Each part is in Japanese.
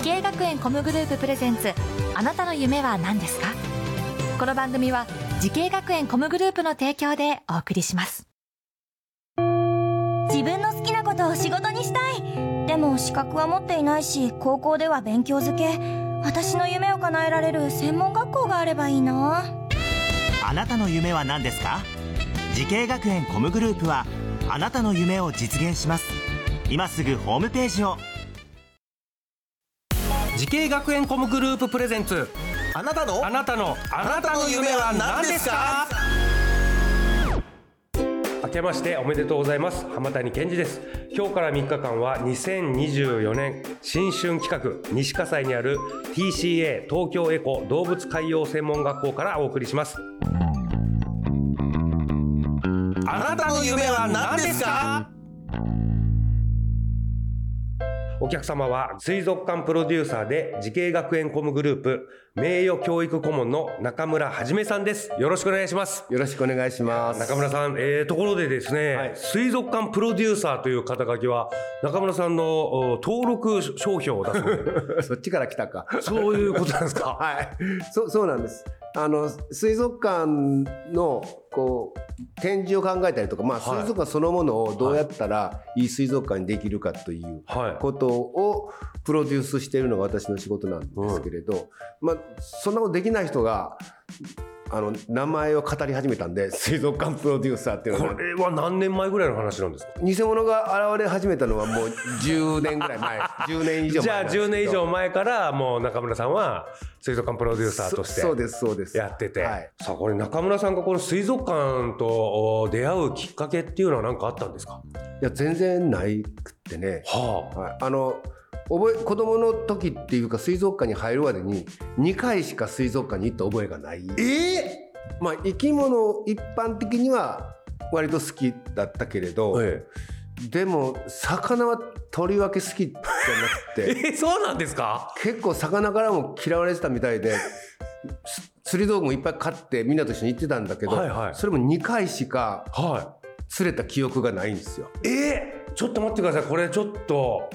滋慶学園 COM グループプレゼンツあなたの夢は何ですか？この番組は滋慶学園 COM グループの提供でお送りします。自分の好きなことを仕事にしたい。でも資格は持っていないし高校では勉強づけ。私の夢を叶えられる専門学校があればいいな。あなたの夢は何ですか？滋慶学園 COM グループはあなたの夢を実現します。今すぐホームページを滋慶学園 COM グループプレゼンツ。あなたの？あなたのあなたの夢は何ですか？明けましておめでとうございます。浜谷健司です。今日から3日間は2024年新春企画西葛西にある TCA 東京エコ動物海洋専門学校からお送りします。あなたの夢は何ですか？お客様は水族館プロデューサーで滋慶学園コムグループ名誉教育顧問の中村はじめさんです。よろしくお願いします。よろしくお願いします。中村さん、えー、ところでですね、はい水族館プロデューサーという肩書きは中村さんの登録商標だそうで そっちから来たか。そういうことなんですか はい。そう、そうなんです。あの、水族館の、こう、展示を考えたりとか、まあ、はい。水族館そのものをどうやったらい。い水族館にできるかというはい。ことをプロデュースしているのが私の仕事なんですけれど、まあ、そんなことできない人が、あの、名前を語り始めたんで、水族館プロデューサーっていうのこは、れは何年前ぐらいの話なんですか？偽物が現れ始めたのはもう10年ぐらい前、10年以上前じゃあなんですけど。10年以上前からもう中村さんは水族館プロデューサーとしてそそうです、そうです。やってて、はい。さあこれ中村さんがこの水族館とお出会うきっかけっていうのは何かあったんですか？いや、全然ないくってね。ははい。あの、覚え、子供の時っていうか水族館に入るまでに2回しか水族館に行った覚えがない。えまあ、生き物一般的には割と好きだったけれど、えでも、魚はとりわけ好きじゃなくえて、えそうなんですか？結構魚からも嫌われてたみたいで、す釣り道具もいっぱい買ってみんなと一緒に行ってたんだけど、はいはい。それも2回しかは釣れた記憶がないんですよ。いえーちょっと待ってください。これちょっと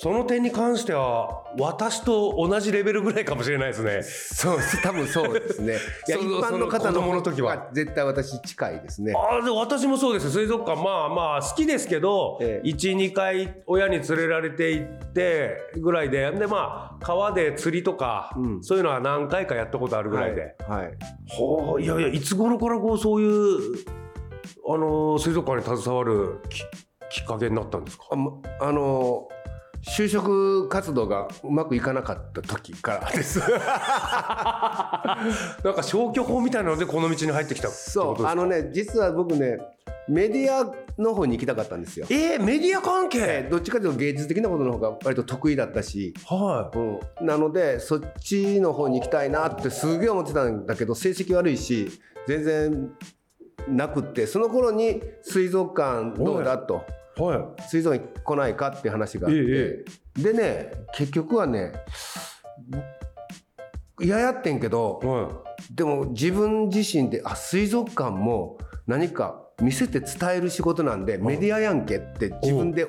その点に関しては私と同じレベルぐらいかもしれないですね。そう、多分そうですね。いや、一般の方のその時は。絶対私近いですね。ああで私もそうです。水族館まあまあ好きですけど、ええ。12回親に連れられて行ってぐらいで。でまあ川で釣りとか、うん。そういうのは何回かやったことあるぐらいで、はい。はい。ほういやいやいつ頃からこうそういうあのー水族館に携わるききっかけになったんですか？あまあの、就職活動がうまくいかなかった時から。です。なんか消去法みたいなのでこの道に入ってきたそう、あのね、実は僕ね、メディアの方に行きたかったんですよ。えー、メディア関係、どっちかというと芸術的なことの方が割と得意だったし、はうん、なのでそっちの方に行きたいなってすげえ思ってたんだけど成績悪いし全然なくってその頃に水族館どうだと。いはい。水族館に来ないかって話があって、えでね結局はね嫌やってんけどはでも自分自身であ水族館も何か見せて伝える仕事なんでメディアやんけって自分で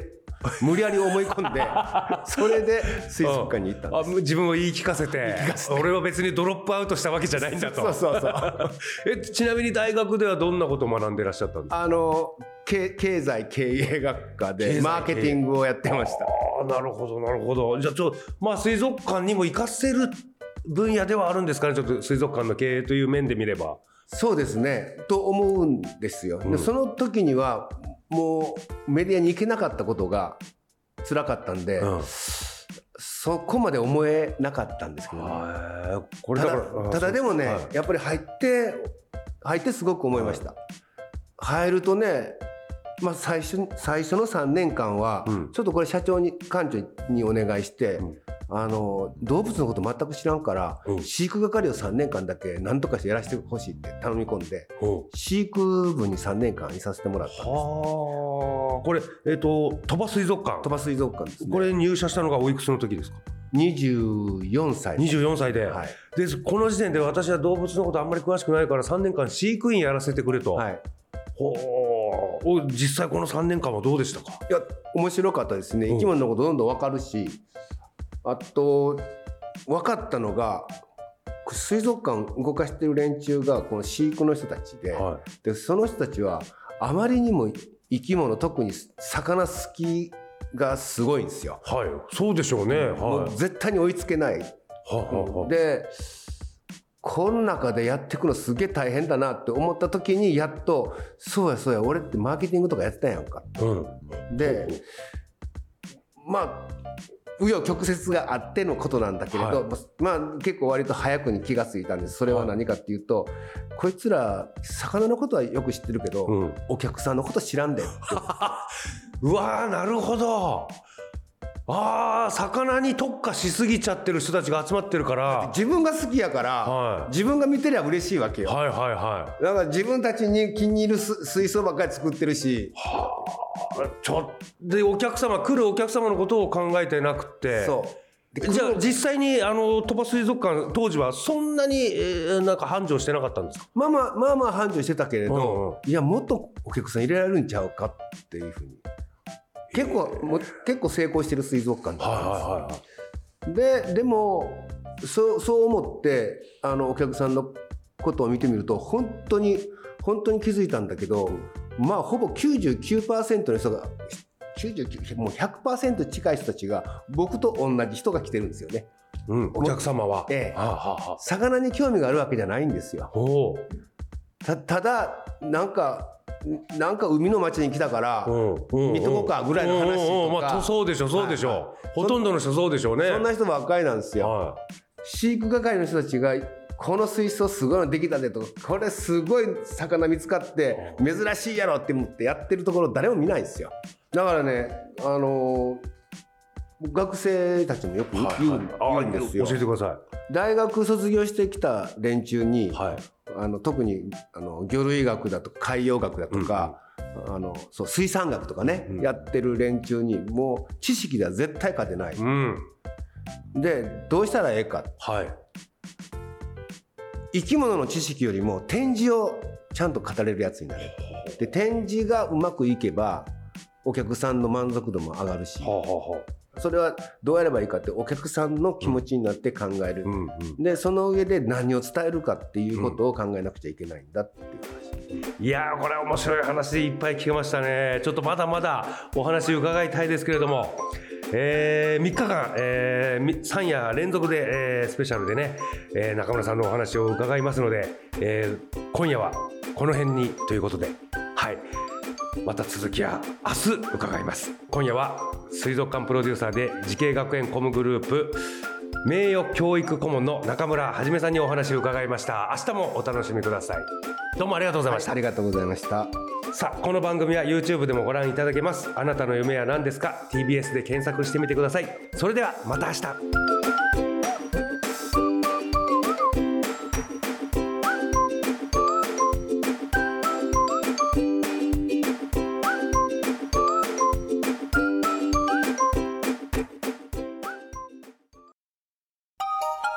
無理やり思い込んで それで水族館に行ったんです。あ自分を言い聞かせて俺は別にドロップアウトしたわけじゃないんだと。そうそうそう。えちなみに大学ではどんなことを学んでいらっしゃったんですか？あの経経済経営学科でマーケティングをやってました。ああなるほどなるほど。じゃあちょまあ水族館にも活かせる分野ではあるんですかね？ちょっと水族館の経営という面で見れば。そうですね。と思うんですよ、でその時にはもうメディアに行けなかったことが辛かったんで、うん。そこまで思えなかったんですけどね、ただでもね、はい。やっぱり入って入ってすごく思いました、入るとねまあ、最初に最初の3年間は、うん。ちょっとこれ社長に館長にお願いして、うんあの動物のこと全く知らんから、うん。飼育係を3年間だけ何とかしてやらせてほしいって頼み込んでうん。飼育部に3年間いさせてもらったんです。はあ。これえっ、と鳥羽水族館。鳥羽水族館ですね。これ入社したのがおいくつの時ですか？24歳。24歳で、はい、でこの時点で私は動物のことあんまり詳しくないから3年間飼育員やらせてくれと、はい、ほうお実際この3年間はどうでしたか？いや面白かったですね。生き物のことどんどん分かるし、あと分かったのが水族館動かしてる連中がこの飼育の人たちで,、はでその人たちはあまりにも生き物特に魚好きがすごいんですよ。い。はい。そうでしょうね。はい。もう絶対に追いつけない。はあはあはあでこの中でやっていくのすげえ大変だなって思った時にやっとそうやそうや俺ってマーケティングとかやってたやんかうん。でまあ紆余曲折があってのことなんだけれど、はまあ結構割と早くに気がついたんです。それは何かっていうと、こいつら魚のことはよく知ってるけど、うん。お客さんのこと知らんで うわーなるほど。ああ魚に特化しすぎちゃってる人たちが集まってるから。自分が好きやから、はい。自分が見てりゃ嬉しいわけよ、はいはいはだから自分たちに気に入るす水槽ばっかり作ってるしい。ちょでお客様来るお客様のことを考えてなくて。そう。でじゃあ実際にあの鳥羽水族館当時はそんなに、えーなんか繁盛してなかったんですか？まあまあまあまあ繁盛してたけれど、うんいやもっとお客さん入れられるんちゃうかっていうふうに。結構もう結構成功してる水族館だったんですよ。ででもそうそう思ってあのお客さんのことを見てみると本当に本当に気づいたんだけどまあほぼ99%の人が99もう100%近い人たちが僕と同じ人が来てるんですよね。うん、お客様は。ええ。はあはあはあ。魚に興味があるわけじゃないんですよ。おうたただなんかなんか海の町に来たから、見とこうかぐらいの話とか。まあ、そうでしょうそうでしょう、はいはいほとんどの人そうでしょうね。そんな人ばっかりなんですよ。は飼育係の人たちがこの水槽すごいのできたでと。かこれすごい魚見つかって珍しいやろって思ってやってるところ誰も見ないんですよ。だからねあのー学生たちもよくい言う,、んですよ。教えてくださ大学卒業してきた連中に、いはい。あの特にあの魚類学だとか海洋学だとか、あのそう水産学とかね、うん。やってる連中にもう知識では絶対勝てない、うん。でどうしたらええか。はい生き物の知識よりも展示をちゃんと語れるやつになる。で展示がうまくいけばお客さんの満足度も上がるし。はあはあはあ。それはどうやればいいかってお客さんの気持ちになって考える、うんうん。でその上で何を伝えるかっていうことを考えなくちゃいけないんだっていう話、いやーこれは面白い話いっぱい聞けましたね。ちょっとまだまだお話伺いたいですけれどもえー、3日間、えー、3夜連続で、えースペシャルでね、えー中村さんのお話を伺いますので、えー今夜はこの辺にということではい。また続きは明日伺います。今夜は水族館プロデューサーで滋慶学園コムグループ名誉教育顧問の中村はじめさんにお話を伺いました。明日もお楽しみください。どうもありがとうございました、ありがとうございました。さあこの番組は YouTube でもご覧いただけます。あなたの夢は何ですか？TBS で検索してみてください。それではまた明日。